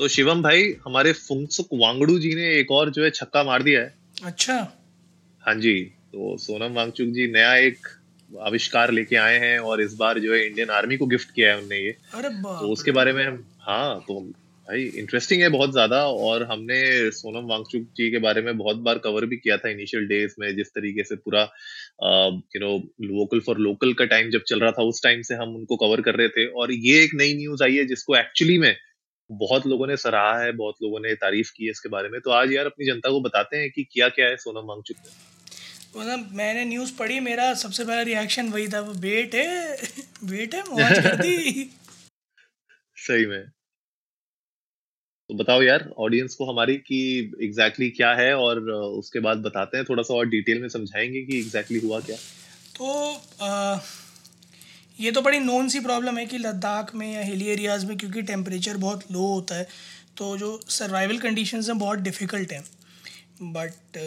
तो शिवम भाई हमारे फुंगसुक वांगड़ू जी ने एक और जो है छक्का मार दिया है। अच्छा। हाँ जी तो सोनम वांगचुक जी नया एक आविष्कार लेके आए हैं और इस बार जो है इंडियन आर्मी को गिफ्ट किया है उनने ये। अरे तो उसके बारे में हम हाँ तो भाई इंटरेस्टिंग है बहुत ज़्यादा और हमने सोनम वांगचुक जी के बारे में बहुत बार कवर भी किया था इनिशियल डेज़ में जिस तरीके से पूरा you know vocal for local का टाइम जब चल रहा था उस टाइम से हम उनको कवर कर रहे थे। और ये एक नई न्यूज़ आई है जिसको एक्चुअली में बहुत लोगों ने सराहा है बहुत लोगों ने तारीफ़ की है इसके बारे में। तो आज यार अपनी जनता को बताते हैं कि किया क्या है सोनम वांगचुक ने मतलब मैंने न्यूज़ पढ़ी मेरा सबसे पहला रिएक्शन वही था वो बेट है बेट है मौज कर दी। सही में। तो बताओ यार ऑडियंस को हमारी कि एग्जैक्टली exactly क्या है और उसके बाद बताते हैं थोड़ा सा और डिटेल में समझाएँगे कि एग्जैक्टली exactly हुआ क्या। तो आ, ये तो बड़ी नोन सी प्रॉब्लम है कि लद्दाख में या हिली एरियाज़ में क्योंकि टेम्परेचर बहुत लो होता है तो जो सर्वाइवल कंडीशंस हैं बहुत डिफ़िकल्ट हैं। बट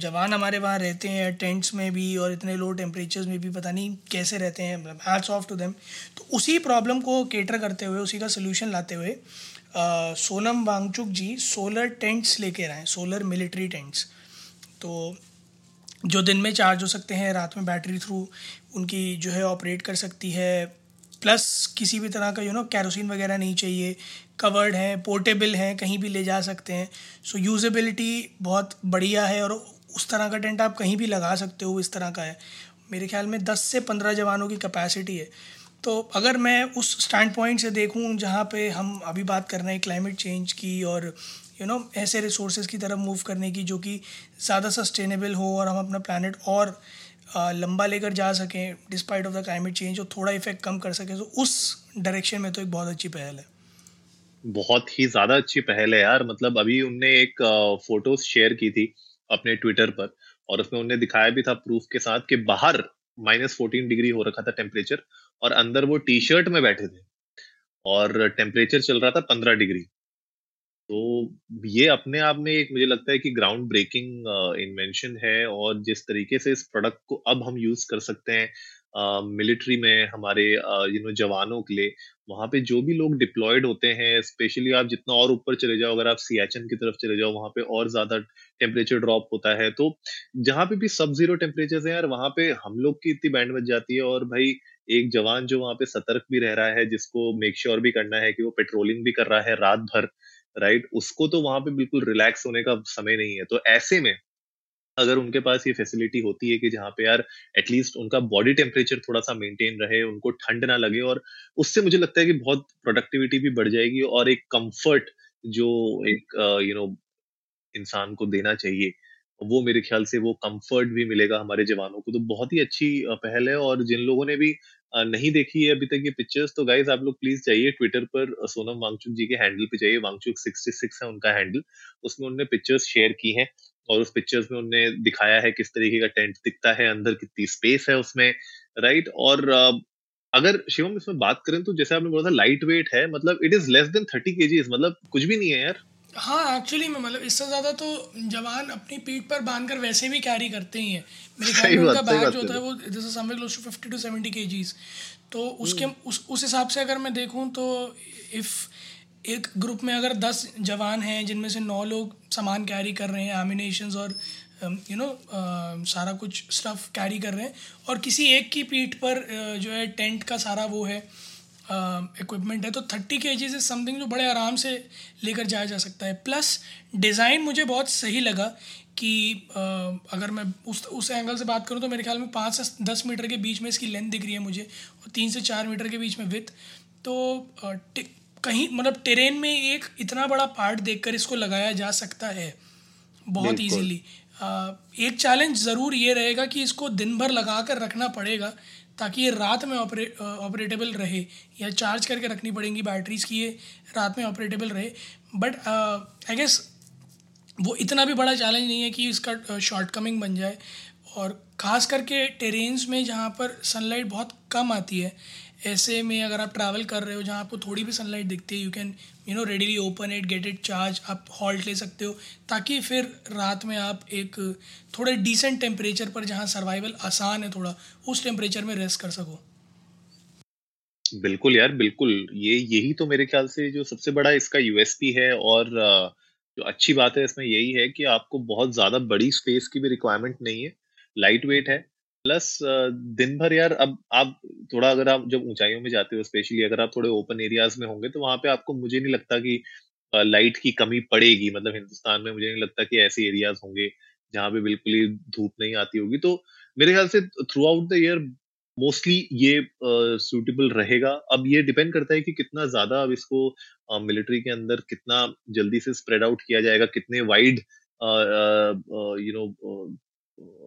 जवान हमारे वहाँ रहते हैं टेंट्स में भी और इतने लो टेम्परेचर्स में भी पता नहीं कैसे रहते हैं हैट्स ऑफ़ टू देम तो उसी प्रॉब्लम को केटर करते हुए उसी का सोल्यूशन लाते हुए अ, सोनम वांगचुक जी सोलर टेंट्स लेके आए सोलर मिलिट्री टेंट्स तो जो दिन में चार्ज हो सकते हैं रात में बैटरी थ्रू उनकी जो है ऑपरेट कर सकती है। प्लस किसी भी तरह का यू नो कैरोसिन वगैरह नहीं चाहिए। कवर्ड हैं पोर्टेबल हैं कहीं भी ले जा सकते हैं। सो so, यूजेबिलिटी बहुत बढ़िया है और उस तरह का टेंट आप कहीं भी लगा सकते हो इस तरह का है। मेरे ख्याल में 10 से 15 जवानों की कैपेसिटी है। तो अगर मैं उस स्टैंड पॉइंट से देखूँ जहाँ पे हम अभी बात कर रहे हैं क्लाइमेट चेंज की और यू नो ऐसे रिसोर्सेज की तरफ़ मूव करने की जो कि ज़्यादा सस्टेनेबल हो और हम अपना प्लानट और लंबा लेकर जा सकें despite of the climate change और थोड़ा इफ़ेक्ट कम कर सकें तो उस डायरेक्शन में तो एक बहुत अच्छी पहल है। बहुत ही ज़्यादा अच्छी पहल है यार। मतलब अभी उनने एक फ़ोटोज़ शेयर की थी अपने ट्विटर पर, और उसमें उनने दिखाया भी था प्रूफ के साथ कि बाहर माइनस फोर्टीन डिग्री हो रखा था टेम्परेचर और अंदर वो टी शर्ट में बैठे थे, और टेम्परेचर चल रहा था पंद्रह डिग्री तो ये अपने आप में एक मुझे लगता है कि ग्राउंड ब्रेकिंग इन्वेंशन है और जिस तरीके से इस प्रोडक्ट को अब हम यूज़ कर सकते हैं मिलिट्री में हमारे यू नो जवानों के लिए, वहाँ पे जो भी लोग डिप्लॉयड होते हैं स्पेशली आप जितना और ऊपर चले जाओ, अगर आप सियाचन की तरफ़ चले जाओ, वहाँ पे और ज़्यादा टेम्परेचर ड्रॉप होता है तो जहाँ पे भी सब ज़ीरो टेम्परेचर है यार वहाँ पे हम लोग की इतनी बैंड बच जाती है और भाई एक जवान जो वहाँ पे सतर्क भी रह रहा है, जिसको मेक श्योर sure भी करना है कि वो पेट्रोलिंग भी कर रहा है रात भर राइट उसको तो वहाँ पे बिल्कुल रिलैक्स होने का समय नहीं है। तो ऐसे में अगर उनके पास ये फैसिलिटी होती है कि जहाँ पे यार एटलीस्ट उनका बॉडी टेम्परेचर थोड़ा सा मेंटेन रहे, उनको ठंड ना लगे और उससे मुझे लगता है कि बहुत प्रोडक्टिविटी भी बढ़ जाएगी और एक कंफर्ट जो एक यू नो इंसान को देना चाहिए, वो मेरे ख्याल से वो कंफर्ट भी मिलेगा हमारे जवानों को। तो बहुत ही अच्छी पहल है और जिन लोगों ने भी नहीं देखी है अभी तक ये पिक्चर्स तो गाइज़ आप लोग प्लीज़ जाइए ट्विटर पर सोनम वांगचुक जी के हैंडल पे जाइए। वांगचुक 66 है उनका हैंडल उसमें उनने पिक्चर्स शेयर की हैं और उस पिक्चर्स में उन्होंने दिखाया है किस तरीके का टेंट दिखता है, अंदर कितनी स्पेस है उसमें राइट और अगर शिवम इसमें बात करें तो जैसे आपने बोला था लाइट वेट है मतलब it is less than thirty KGs मतलब कुछ भी नहीं है यार। हाँ एक्चुअली में मतलब इससे ज़्यादा तो जवान अपनी पीठ पर बाँध कर वैसे भी कैरी करते ही हैं मेरे ख्याल में उनका बैग जो होता है। वो जैसे close to fifty to seventy K Gs तो उसके हम्म। उस उस हिसाब से अगर मैं देखूँ तो इफ़ एक ग्रुप में अगर दस जवान हैं जिनमें से नौ लोग सामान कैरी कर रहे हैं एमिनेशंस और यू नो सारा कुछ स्टफ़ कैरी कर रहे हैं और किसी एक की पीठ पर uh, जो है टेंट का सारा वो है इक्विपमेंट है तो थर्टी के जी से समथिंग जो बड़े आराम से लेकर जाया जा सकता है। प्लस डिज़ाइन मुझे बहुत सही लगा कि अ, अगर मैं उस उस एंगल से बात करूँ तो मेरे ख्याल में पाँच से दस मीटर के बीच में इसकी लेंथ दिख रही है मुझे और तीन से चार मीटर के बीच में विथ तो अ, टे- कहीं मतलब टेरेन में एक इतना बड़ा पार्ट देखकर इसको लगाया जा सकता है बहुत ईजीली इजीली एक चैलेंज ज़रूर ये रहेगा कि इसको दिन भर लगा कर रखना पड़ेगा ताकि ये रात में ऑपरे ऑपरेटेबल रहे, या चार्ज करके रखनी पड़ेंगी बैटरीज की ये रात में ऑपरेटेबल रहे। बट आई गेस वो इतना भी बड़ा चैलेंज नहीं है कि इसका शॉर्टकमिंग बन जाए। और ख़ास करके टेरेन्स में जहाँ पर सनलाइट बहुत कम आती है ऐसे में अगर आप ट्रैवल कर रहे हो, जहाँ आपको थोड़ी भी सनलाइट दिखती है you can you know readily open it get it charge आप हॉल्ट ले सकते हो, ताकि फिर रात में आप एक थोड़े डिसेंट टेम्परेचर पर, जहाँ सर्वाइवल आसान है थोड़ा, उस टेम्परेचर में रेस्ट कर सको। बिल्कुल यार, बिल्कुल। ये, यही तो मेरे ख्याल से जो सबसे बड़ा इसका यूएसपी है और जो अच्छी बात है इसमें यही है कि आपको बहुत ज़्यादा बड़ी स्पेस की भी रिक्वायरमेंट नहीं है। लाइट वेट है प्लस दिन भर यार अब आप थोड़ा अगर आप जब ऊंचाइयों में जाते हो स्पेशली अगर आप थोड़े ओपन एरियाज़ में होंगे तो वहाँ पे आपको मुझे नहीं लगता कि लाइट की कमी पड़ेगी। मतलब हिंदुस्तान में मुझे नहीं लगता कि ऐसे एरियाज़ होंगे जहाँ पे बिल्कुल ही धूप नहीं आती होगी। तो मेरे ख्याल से throughout the year mostly ये सूटेबल uh, रहेगा। अब ये डिपेंड करता है कि कितना ज़्यादा अब इसको मिलिट्री uh, के अंदर कितना जल्दी से स्प्रेड आउट किया जाएगा कितने wide you know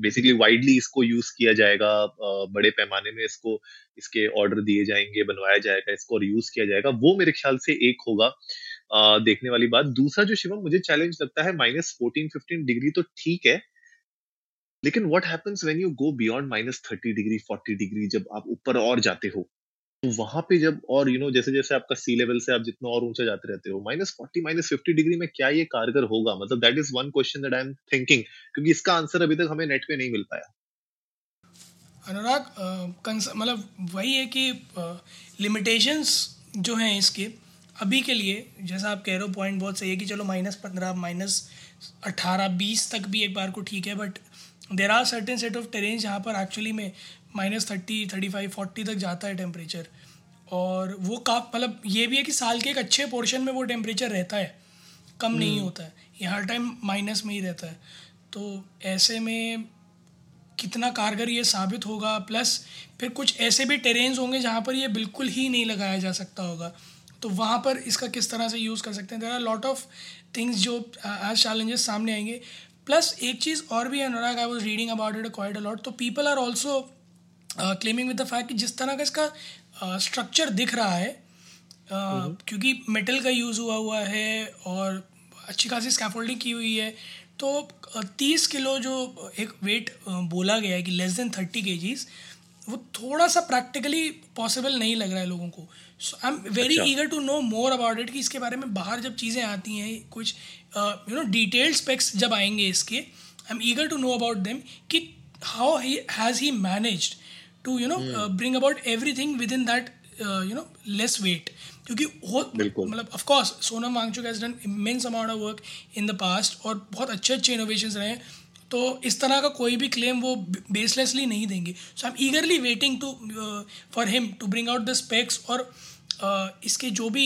basically widely इसको यूज़ किया जाएगा बड़े पैमाने में इसको, इसके ऑर्डर दिए जाएँगे, बनवाया जाएगा, इसको यूज़ किया जाएगा, वो मेरे ख्याल से एक होगा देखने वाली बात। दूसरा जो शिवम, मुझे चैलेंज लगता है माइनस फोर्टीन फिफ्टीन डिग्री तो ठीक है, लेकिन what happens when you go beyond minus thirty degree forty degree जब आप ऊपर और जाते हो? वहाँ पे जब और यू you नो know, जैसे जैसे आपका सी लेवल से आप जितना और ऊँचा जाते रहते हो minus forty minus fifty degree में क्या ये कारगर होगा? मतलब that is one question that I am thinking क्योंकि इसका आंसर अभी तक हमें नेट पे नहीं मिल पाया। अनुराग मतलब वही है कि लिमिटेशंस जो हैं इसके अभी के लिए जैसा आप कह रहे हो पॉइंट बहुत सही है कि चलो माइनस पंद्रह माइनस अट्ठारह बीस तक भी एक बार को ठीक है but there are certain set of terrains जहाँ पर एक्चुअली में minus thirty thirty five forty तक जाता है टेम्परेचर और वो का मतलब ये भी है कि साल के एक अच्छे पोर्शन में वो टेम्परेचर रहता है कम hmm. नहीं हम्म। होता है। ये हर टाइम माइनस में ही रहता है। तो ऐसे में कितना कारगर ये साबित होगा प्लस फिर कुछ ऐसे भी टेरेन्स होंगे जहाँ पर ये बिल्कुल ही नहीं लगाया जा सकता होगा। तो वहाँ पर इसका किस तरह से यूज़ कर सकते हैं? There are lot of things जो आज चैलेंजेस सामने आएँगे। प्लस एक चीज़ और भी Anurag I was reading about it quite a lot तो people are also claiming with the fact कि जिस तरह का इसका स्ट्रक्चर uh, दिख रहा है uh। क्योंकि मेटल का यूज़ हुआ हुआ है और अच्छी खासी स्कैफोल्डिंग की हुई है तो तीस किलो जो एक वेट बोला गया है कि लेस देन थर्टी के वो थोड़ा सा प्रैक्टिकली पॉसिबल नहीं लग रहा है लोगों को so I am very eager to know more about it कि इसके बारे में बाहर जब चीज़ें आती हैं कुछ यू नो डिटेल्ड स्पेक्स जब आएँगे इसके I am eager to know about them कि how he has he managed to you know bring about thing within that you know less weight क्योंकि हो मतलब of course Sonam Wangchuk has done immense amount of work in the past और बहुत अच्छे अच्छे innovation रहे हैं। तो इस तरह का कोई भी क्लेम वो बेसलेसली नहीं देंगे। So I am eagerly waiting to for him to bring out the specs और Uh, इसके जो भी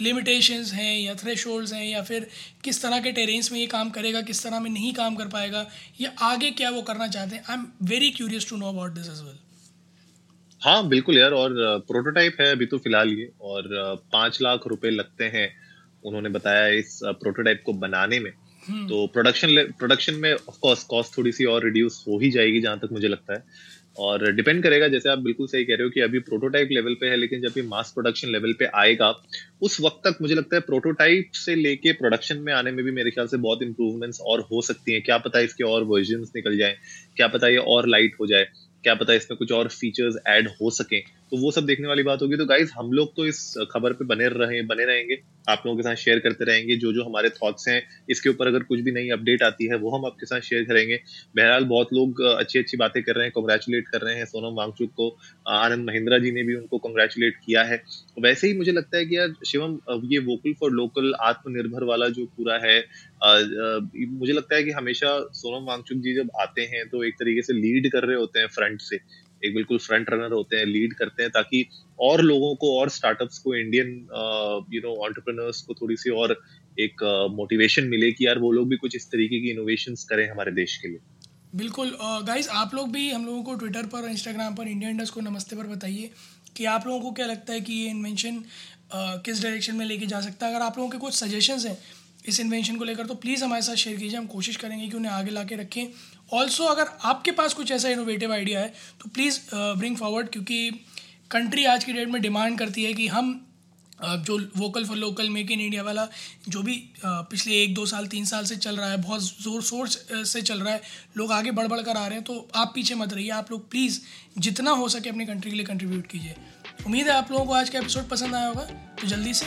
लिमिटेशंस uh, हैं या थ्रेश हैं या फिर किस तरह के टेरेंस में ये काम करेगा किस तरह में नहीं काम कर पाएगा या आगे क्या वो करना चाहते हैं I am very curious to know about this as well हाँ बिल्कुल यार और प्रोटोटाइप है अभी तो फ़िलहाल ये और पाँच लाख रुपए लगते हैं उन्होंने बताया इस प्रोटोटाइप को बनाने में। हम्म। तो प्रोडक्शन प्रोडक्शन में ऑफ़ कोर्स कॉस्ट थोड़ी सी और रिड्यूस हो ही जाएगी जहाँ तक मुझे लगता है। और डिपेंड करेगा जैसे आप बिल्कुल सही कह रहे हो कि अभी प्रोटोटाइप लेवल पे है लेकिन जब ये मास प्रोडक्शन लेवल पे आएगा उस वक्त तक मुझे लगता है प्रोटोटाइप से लेके प्रोडक्शन में आने में भी मेरे ख्याल से बहुत इंप्रूवमेंट्स और हो सकती हैं। क्या पता इसके और वर्जन निकल जाए क्या पता ये और लाइट हो जाए। क्या पता इसमें कुछ और फीचर्स ऐड हो सके। तो वो सब देखने वाली बात होगी। तो गाइज़ हम लोग तो इस खबर पे बने रहे, बने रहेंगे। आप लोगों के साथ शेयर करते रहेंगे। जो जो हमारे थॉट्स हैं, इसके ऊपर अगर कुछ भी नई अपडेट आती है, वो हम आपके साथ शेयर करेंगे। बहरहाल, बहुत लोग अच्छी अच्छी बातें कर रहे हैं कॉन्ग्रेचुलेट कर रहे हैं सोनम वांगचुक को। आनंद महिंद्रा जी ने भी उनको कॉन्ग्रेचुलेट किया है। वैसे ही मुझे लगता है कि यार, शिवम ये वोकल फॉर लोकल आत्मनिर्भर वाला जो पूरा है मुझे लगता है कि हमेशा सोनम वांगचुक जी जब आते हैं तो एक तरीके से लीड कर रहे होते हैं फ्रंट से। एक बिल्कुल फ्रंट रनर होते हैं लीड करते हैं ताकि और लोगों को और स्टार्टअप्स को इंडियन यू नो ऑन्टरप्रनर्स को थोड़ी सी और एक मोटिवेशन uh, मिले कि यार वो लोग भी कुछ इस तरीके की इनोवेशन करें हमारे देश के लिए। बिल्कुल गाइस uh, आप लोग भी हम लोगों को ट्विटर पर इंस्टाग्राम पर इंडिया इंडस्ट को नमस्ते पर बताइए कि आप लोगों को क्या लगता है कि ये इन्वेंशन uh, किस डायरेक्शन में लेके जा सकता है। अगर आप लोगों के कुछ सजेशंस हैं इस इन्वेंशन को लेकर तो प्लीज़ हमारे साथ शेयर कीजिए। हम कोशिश करेंगे कि उन्हें आगे ला के रखें। ऑल्सो अगर आपके पास कुछ ऐसा इनोवेटिव आइडिया है तो प्लीज़ ब्रिंग फॉरवर्ड क्योंकि कंट्री आज की डेट में डिमांड करती है कि हम जो vocal for local make in India वाला, जो भी पिछले एक, दो साल, तीन साल से चल रहा है, बहुत ज़ोर शोर से चल रहा है, लोग आगे बढ़ बढ़ कर आ रहे हैं तो आप पीछे मत रहिए। आप लोग प्लीज़ जितना हो सके अपनी कंट्री के लिए कंट्रीब्यूट कीजिए। उम्मीद है आप लोगों को आज का एपिसोड पसंद आया होगा तो जल्दी से